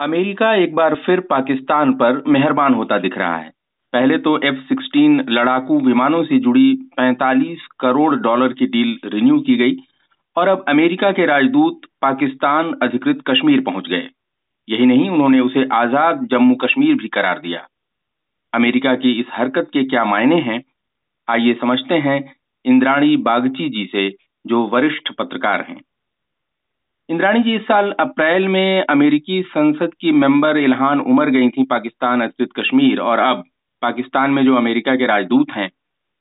America एक बार फिर पाकिस्तान पर मेहरबान होता दिख रहा है। पहले तो एफ़ सिक्सटीन लड़ाकू विमानों से जुड़ी 45 करोड़ डॉलर की डील रिन्यू की गई और अब अमेरिका के राजदूत पाकिस्तान अधिकृत कश्मीर पहुँच गए। यही नहीं, उन्होंने उसे आज़ाद जम्मू कश्मीर भी करार दिया। अमेरिका की इस हरकत के क्या मायने हैं? आइए समझते हैं इंद्राणी बागची जी से, जो वरिष्ठ पत्रकार हैं। इंद्राणी जी इस साल अप्रैल में अमेरिकी संसद की मेंबर इल्हान उमर गई थी पाकिस्तान अधिकृत कश्मीर और अब पाकिस्तान में जो अमेरिका के राजदूत हैं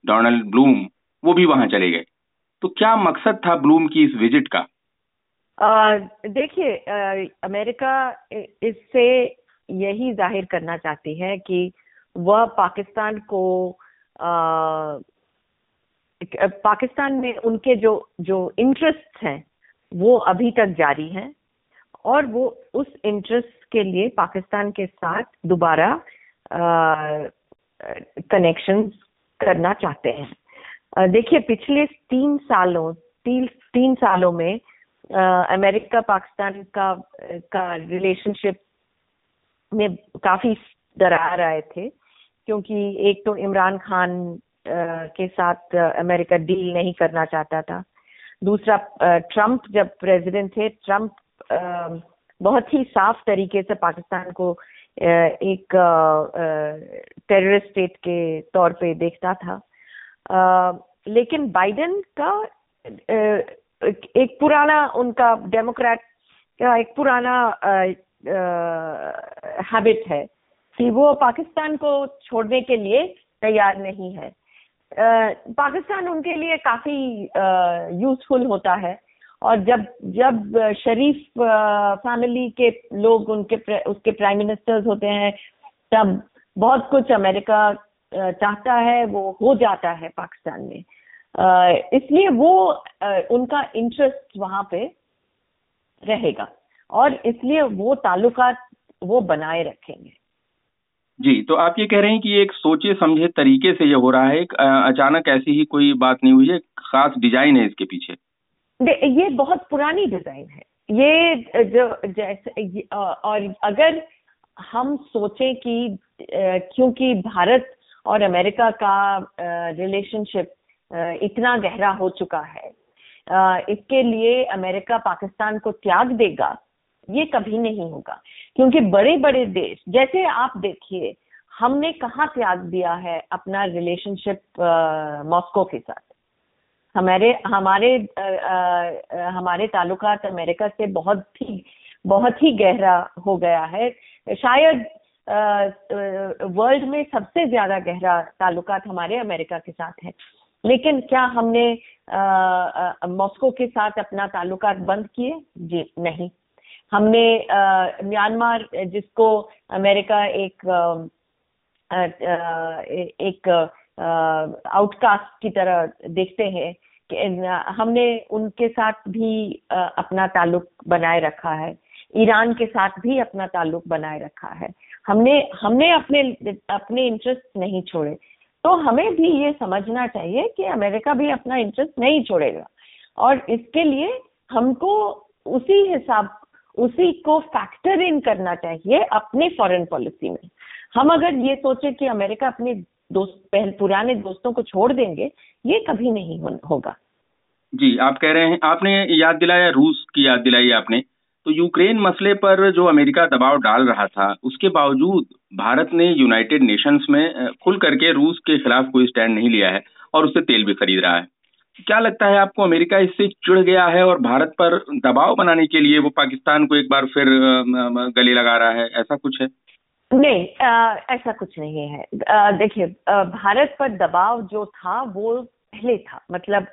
डोनाल्ड ब्लूम वो भी वहाँ चले गए। तो क्या मकसद था ब्लूम की इस विज़िट का? देखिए अमेरिका इससे यही ज़ाहिर करना चाहती है कि वह पाकिस्तान को आ, पाकिस्तान में उनके जो जो इंटरेस्ट हैं वो अभी तक जारी है और वो उस इंटरेस्ट के लिए पाकिस्तान के साथ दोबारा कनेक्शन करना चाहते हैं। देखिए, पिछले तीन सालों, तीन तीन सालों में अमेरिका, पाकिस्तान का का रिलेशनशिप में काफ़ी दरार आए थे, क्योंकि एक तो इमरान खान के साथ अमेरिका डील नहीं करना चाहता था। दूसरा ट्रंप जब प्रेसिडेंट थे, ट्रंप बहुत ही साफ़ तरीके से पाकिस्तान को एक टेररिस्ट स्टेट के तौर पे देखता था। लेकिन बाइडेन का एक पुराना उनका डेमोक्रेट का एक पुराना हैबिट है कि वो पाकिस्तान को छोड़ने के लिए तैयार नहीं है। पाकिस्तान उनके लिए काफ़ी यूजफुल होता है। और जब जब शरीफ फैमिली के लोग उनके उसके प्राइम मिनिस्टर्स होते हैं, तब बहुत कुछ अमेरिका चाहता है, वो हो जाता है पाकिस्तान में। इसलिए वो उनका इंटरेस्ट वहाँ पे रहेगा। और इसलिए वो ताल्लुकात वो बनाए रखेंगे। जी तो आप ये कह रहे हैं कि एक सोचे समझे तरीके से ये हो रहा है अचानक ऐसी ही कोई बात नहीं हुई है खास डिज़ाइन है इसके पीछे? ये बहुत पुरानी डिज़ाइन है। ये जो, जैसे और अगर हम सोचें कि क्योंकि भारत और अमेरिका का रिलेशनशिप इतना गहरा हो चुका है इसके लिए अमेरिका पाकिस्तान को त्याग देगा ये कभी नहीं होगा। क्योंकि बड़े बड़े देश जैसे आप देखिए हमने कहाँ त्याग दिया है अपना रिलेशनशिप मॉस्को के साथ? हमारे हमारे आ, आ, हमारे ताल्लुकात अमेरिका से बहुत ही बहुत ही गहरा हो गया है। शायद वर्ल्ड में सबसे ज़्यादा गहरा ताल्लुकात हमारे अमेरिका के साथ है। लेकिन क्या हमने मॉस्को के साथ अपना ताल्लुकात बंद किए? जी नहीं। हमने म्यांमार, जिसको अमेरिका एक एक आउटकास्ट की तरह देखते हैं हमने उनके साथ भी अपना ताल्लुक बनाए रखा है। ईरान के साथ भी अपना ताल्लुक बनाए रखा है। हमने हमने अपने अपने इंटरेस्ट नहीं छोड़े। तो हमें भी ये समझना चाहिए कि अमेरिका भी अपना इंटरेस्ट नहीं छोड़ेगा। और इसके लिए हमको उसी हिसाब उसी को फैक्टर इन करना चाहिए अपने फॉरेन पॉलिसी में। हम अगर ये सोचे कि अमेरिका अपने दोस्त, पहले पुराने दोस्तों को छोड़ देंगे, ये कभी नहीं होगा। जी, आप कह रहे हैं, आपने याद दिलाया, रूस की याद दिलाई आपने। तो यूक्रेन मसले पर जो अमेरिका दबाव डाल रहा था, उसके बावजूद भारत ने यूनाइटेड नेशंस में खुल करके रूस के खिलाफ कोई स्टैंड नहीं लिया है और उससे तेल भी खरीद रहा है। क्या लगता है आपको अमेरिका इससे चिड़ गया है और भारत पर दबाव बनाने के लिए वो पाकिस्तान को एक बार फिर गले लगा रहा है? ऐसा कुछ है? नहीं ऐसा कुछ नहीं है। देखिए भारत पर दबाव जो था, वो पहले था। मतलब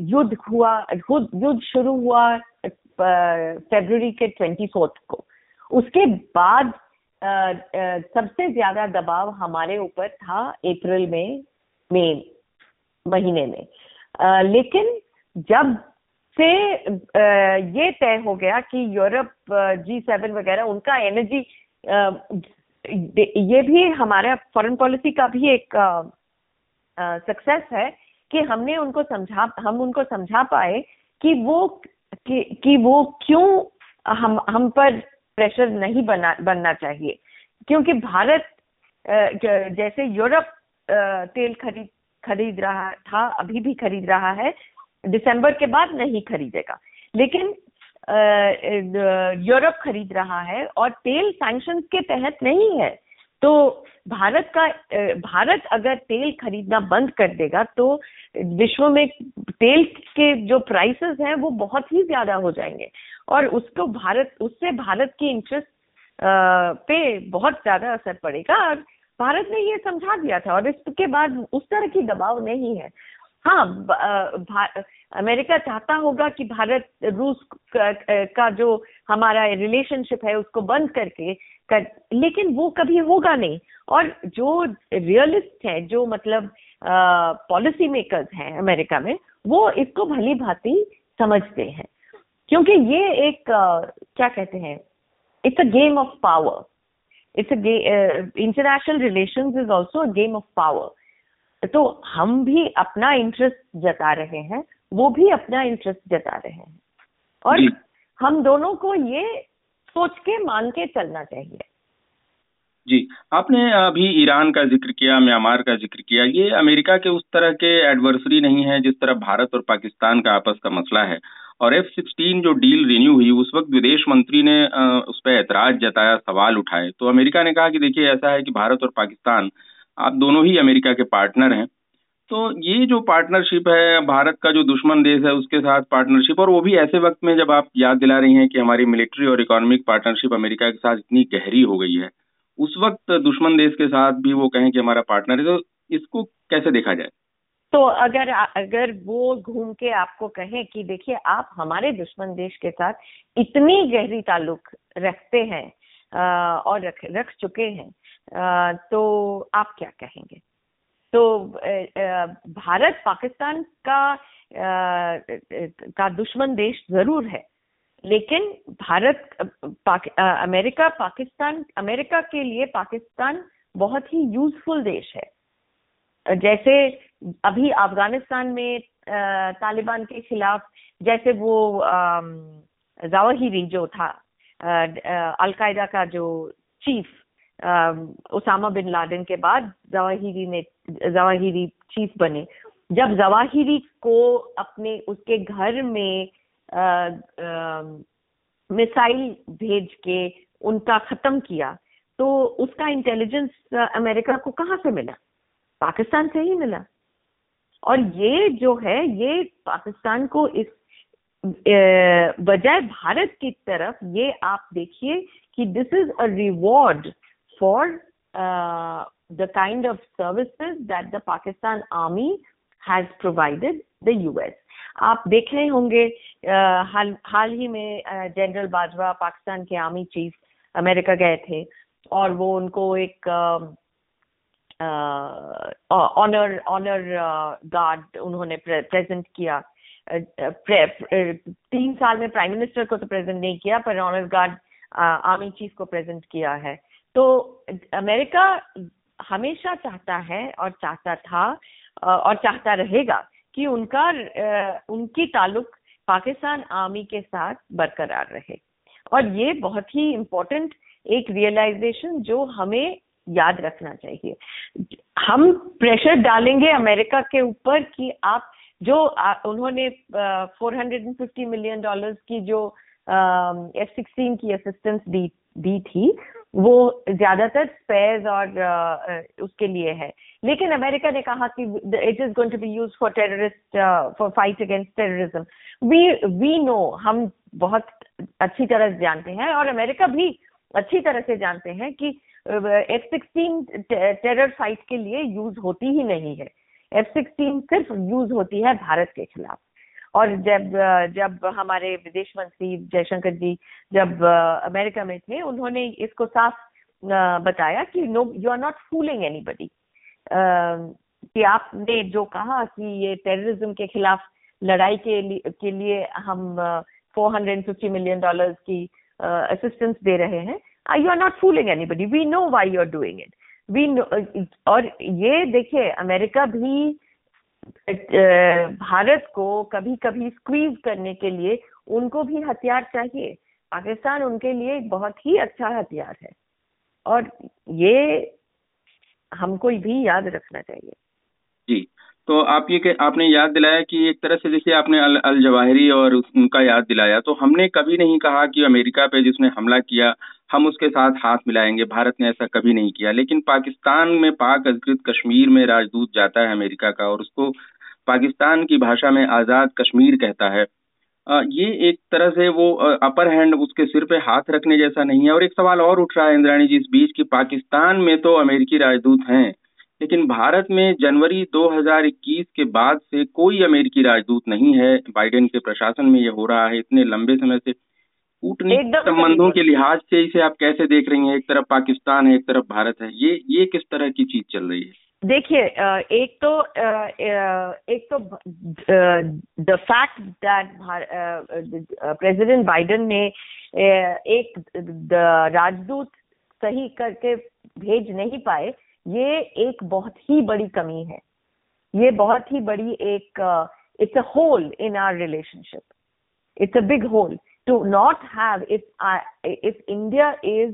युद्ध हुआ, युद्ध शुरू हुआ फरवरी के ट्वेंटी फोर्थ को। उसके बाद सबसे ज़्यादा दबाव हमारे ऊपर था अप्रैल में मई महीने में। आ, लेकिन जब से ये तय हो गया कि यूरोप जी सेवन वगैरह उनका एनर्जी ये भी हमारा फॉरेन पॉलिसी का भी एक सक्सेस है कि हमने उनको समझा हम उनको समझा पाए कि वो कि, कि वो क्यों हम हम पर प्रेशर नहीं बना बनना चाहिए। क्योंकि भारत जैसे यूरोप तेल खरीद खरीद रहा था, अभी भी खरीद रहा है, दिसंबर के बाद नहीं खरीदेगा। लेकिन यूरोप खरीद रहा है और तेल सैंक्शन के तहत नहीं है तो भारत का भारत अगर तेल खरीदना बंद कर देगा तो विश्व में तेल के जो प्राइसेस हैं, वो बहुत ही ज़्यादा हो जाएँगे। और उसको भारत, उससे भारत की इंटरेस्ट पे बहुत ज़्यादा असर पड़ेगा और भारत ने ये समझा दिया था और इसके बाद उस तरह की दबाव नहीं है। हाँ अमेरिका चाहता होगा कि भारत रूस का, जो हमारा रिलेशनशिप है उसको बंद करके कर लेकिन वो कभी होगा नहीं। और जो रियलिस्ट है जो मतलब पॉलिसी मेकर्स हैं अमेरिका में वो इसको भली भांति समझते हैं। क्योंकि ये एक क्या कहते हैं it's a game of power it's a international relation is also a game of power तो हम भी अपना इंटरेस्ट जता रहे हैं वो भी अपना इंटरेस्ट जता रहे हैं। और हम दोनों को ये सोच के मान के चलना चाहिए। जी आपने अभी ईरान का ज़िक्र किया म्यांमार का ज़िक्र किया। ये अमेरिका के उस तरह के एडवर्सरी नहीं है जिस तरह भारत और पाकिस्तान का आपस का मसला है। और एफ़ सिक्सटीन जो डील रिन्यू हुई, उस वक्त विदेश मंत्री ने उस पर ऐतराज जताया, सवाल उठाए। तो अमेरिका ने कहा कि देखिए, ऐसा है कि भारत और पाकिस्तान, आप दोनों ही अमेरिका के पार्टनर हैं। तो ये जो पार्टनरशिप है, भारत का जो दुश्मन देश है, उसके साथ पार्टनरशिप और वो भी ऐसे वक्त में जब आप याद दिला रही हैं कि हमारी मिलिट्री और इकोनॉमिक पार्टनरशिप अमेरिका के साथ इतनी गहरी हो गई है, उस वक्त दुश्मन देश के साथ भी वो कहें कि हमारा पार्टनर है तो इसको कैसे देखा जाए? तो अगर अगर वो घूम के आपको कहें कि देखिए आप हमारे दुश्मन देश के साथ इतनी गहरी ताल्लुक रखते हैं और रख रख चुके हैं तो आप क्या कहेंगे? तो भारत पाकिस्तान का का दुश्मन देश ज़रूर है लेकिन भारत पाक, अमेरिका पाकिस्तान अमेरिका के लिए पाकिस्तान बहुत ही यूजफुल देश है। जैसे अभी अफ़गानिस्तान में तालिबान के खिलाफ जैसे वो जवाहिरी जो था अलकायदा का जो चीफ उसामा बिन लादेन के बाद जवाहिरी ने जवाहिरी चीफ बने। जब जवाहिरी को अपने, उसके घर में मिसाइल भेज के उनका खत्म किया तो उसका इंटेलिजेंस अमेरिका को कहाँ से मिला? पाकिस्तान से ही मिला। और ये जो है, ये पाकिस्तान को इस बजाय भारत की तरफ़ ये आप देखिए कि this is a reward for the kind of services that the Pakistan army has provided the US आप देख रहे होंगे हाल हाल ही में जनरल बाजवा पाकिस्तान के आर्मी चीफ अमेरिका गए थे और वो उनको एक ऑनर ऑनर गार्ड उन्होंने प्रेजेंट किया। तीन साल में प्राइम मिनिस्टर को तो प्रेजेंट नहीं किया, पर ऑनर गार्ड आर्मी चीफ को प्रेजेंट किया है। तो अमेरिका हमेशा चाहता है और चाहता था और चाहता रहेगा कि उनका उनकी ताल्लुक पाकिस्तान आर्मी के साथ बरकरार रहे। और ये बहुत ही इम्पोर्टेंट एक रियलाइजेशन जो हमें याद रखना चाहिए। हम प्रेशर डालेंगे अमेरिका के ऊपर कि आप जो आ, उन्होंने four hundred and fifty million dollars की जो एफ़ सिक्सटीन की असिस्टेंस दी दी थी वो ज़्यादातर स्पेयर्स और uh, उसके लिए है। लेकिन अमेरिका ने कहा कि it is going to be use for terrorist for fight against terrorism we we know हम बहुत अच्छी तरह से जानते हैं और अमेरिका भी अच्छी तरह से जानते हैं कि एफ़ सिक्सटीन टेरर फाइट के लिए यूज़ होती ही नहीं है। एफ़ सिक्सटीन सिर्फ़ यूज़ होती है भारत के खिलाफ। और जब जब हमारे विदेश मंत्री जयशंकर जी, जब अमेरिका में थे, उन्होंने इसको साफ़ बताया कि no you are not fooling anybody कि आपने जो कहा कि ये टेररिज्म के खिलाफ लड़ाई के लिए के लिए हम 450 मिलियन डॉलर्स की असिस्टेंस दे रहे हैं। You are not fooling anybody we know why you are doing it we और ये देखिए, अमेरिका भी भारत को कभी कभी स्क्वीज करने के लिए उनको भी हथियार चाहिए। पाकिस्तान उनके लिए एक बहुत ही अच्छा हथियार है। और ये हमको भी याद रखना चाहिए। जी। तो आप ये आपने याद दिलाया कि एक तरह से देखिए आपने अल, अल जवाहरी और उनका याद दिलाया। तो हमने कभी नहीं कहा कि अमेरिका पे जिसने हमला किया हम उसके साथ हाथ मिलाएँगे। भारत ने ऐसा कभी नहीं किया। लेकिन पाकिस्तान में पाक अधिकृत कश्मीर में राजदूत जाता है अमेरिका का और उसको पाकिस्तान की भाषा में आज़ाद कश्मीर कहता है। ये एक तरह से वो अपर हैंड उसके सिर पे हाथ रखने जैसा नहीं है। और एक सवाल और उठ रहा है इंद्राणी जी इस बीच कि पाकिस्तान में तो अमेरिकी राजदूत हैं। लेकिन भारत में जनवरी 2021 के बाद से कोई अमेरिकी राजदूत नहीं है। बाइडेन के प्रशासन में ये हो रहा है इतने लंबे समय से। कूटनीतिक संबंधों के लिहाज से इसे आप कैसे देख रही हैं? एक तरफ़ पाकिस्तान है एक तरफ़ भारत है। ये ये किस तरह की चीज़ चल रही है? देखिए एक तो एक तो the fact that president Biden ने एक राजदूत सही करके भेज नहीं पाए ये एक बहुत ही बड़ी कमी है। ये बहुत ही बड़ी एक it's a hole in our relationship it's a big hole to not have if if India is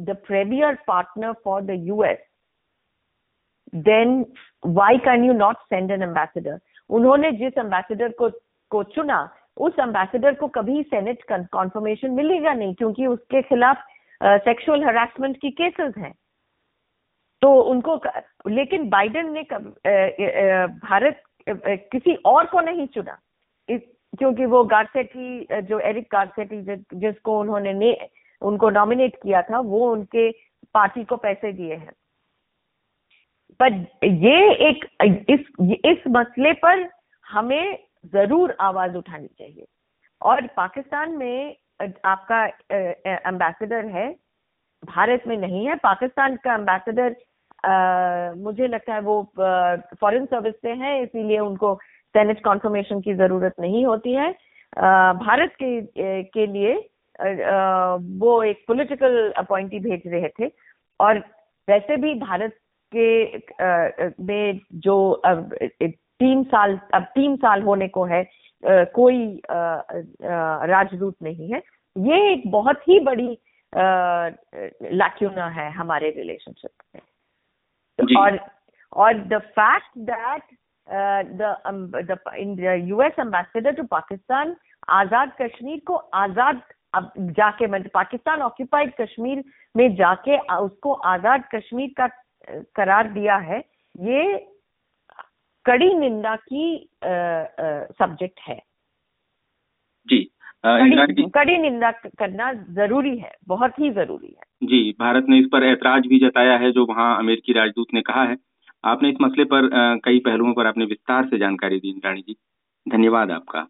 the premier partner for the US then why can you not send an ambassador उन्होंने जिस ambassador को को चुना, उस ambassador को कभी senate conformation मिलेगा नहीं, क्योंकि उसके खिलाफ सेक्सुअल हरासमेंट की केसेस हैं। तो उनको लेकिन बाइडेन ने भारत किसी और को नहीं चुना। क्योंकि वो गार्सेटी जो एरिक गार्सेटी जिसको उन्होंने ने, उनको नॉमिनेट किया था, वो उनके पार्टी को पैसे दिए हैं। पर ये एक, इस इस मसले पर हमें ज़रूर आवाज़ उठानी चाहिए। और पाकिस्तान में आपका एम्बेसडर है भारत में नहीं है पाकिस्तान का एम्बेसडर मुझे लगता है वो फॉरेन सर्विस से है इसीलिए उनको सेनेट कॉन्फर्मेशन की ज़रूरत नहीं होती है। आ, भारत के के लिए आ, वो एक पॉलिटिकल अपॉइंटी भेज रहे थे। और वैसे भी भारत के आ, में जो अब तीन साल अब तीन साल होने को है कोई राजदूत नहीं है। ये एक बहुत ही बड़ी लैक्यूना है हमारे रिलेशनशिप में। और और the fact that the US ambassador to Pakistan Azad Kashmir को आज़ाद अब जाके मतलब पाकिस्तान ऑक्यूपाइड कश्मीर में जाके उसको आज़ाद कश्मीर का करार दिया है ये कड़ी निंदा की सब्जेक्ट है। कड़ी, कड़ी निंदा करना ज़रूरी है बहुत ही ज़रूरी है। जी भारत ने इस पर ऐतराज भी जताया है जो वहाँ अमेरिकी राजदूत ने कहा है। आपने इस मसले पर कई पहलुओं पर आपने विस्तार से जानकारी दी इंद्राणी जी। धन्यवाद आपका।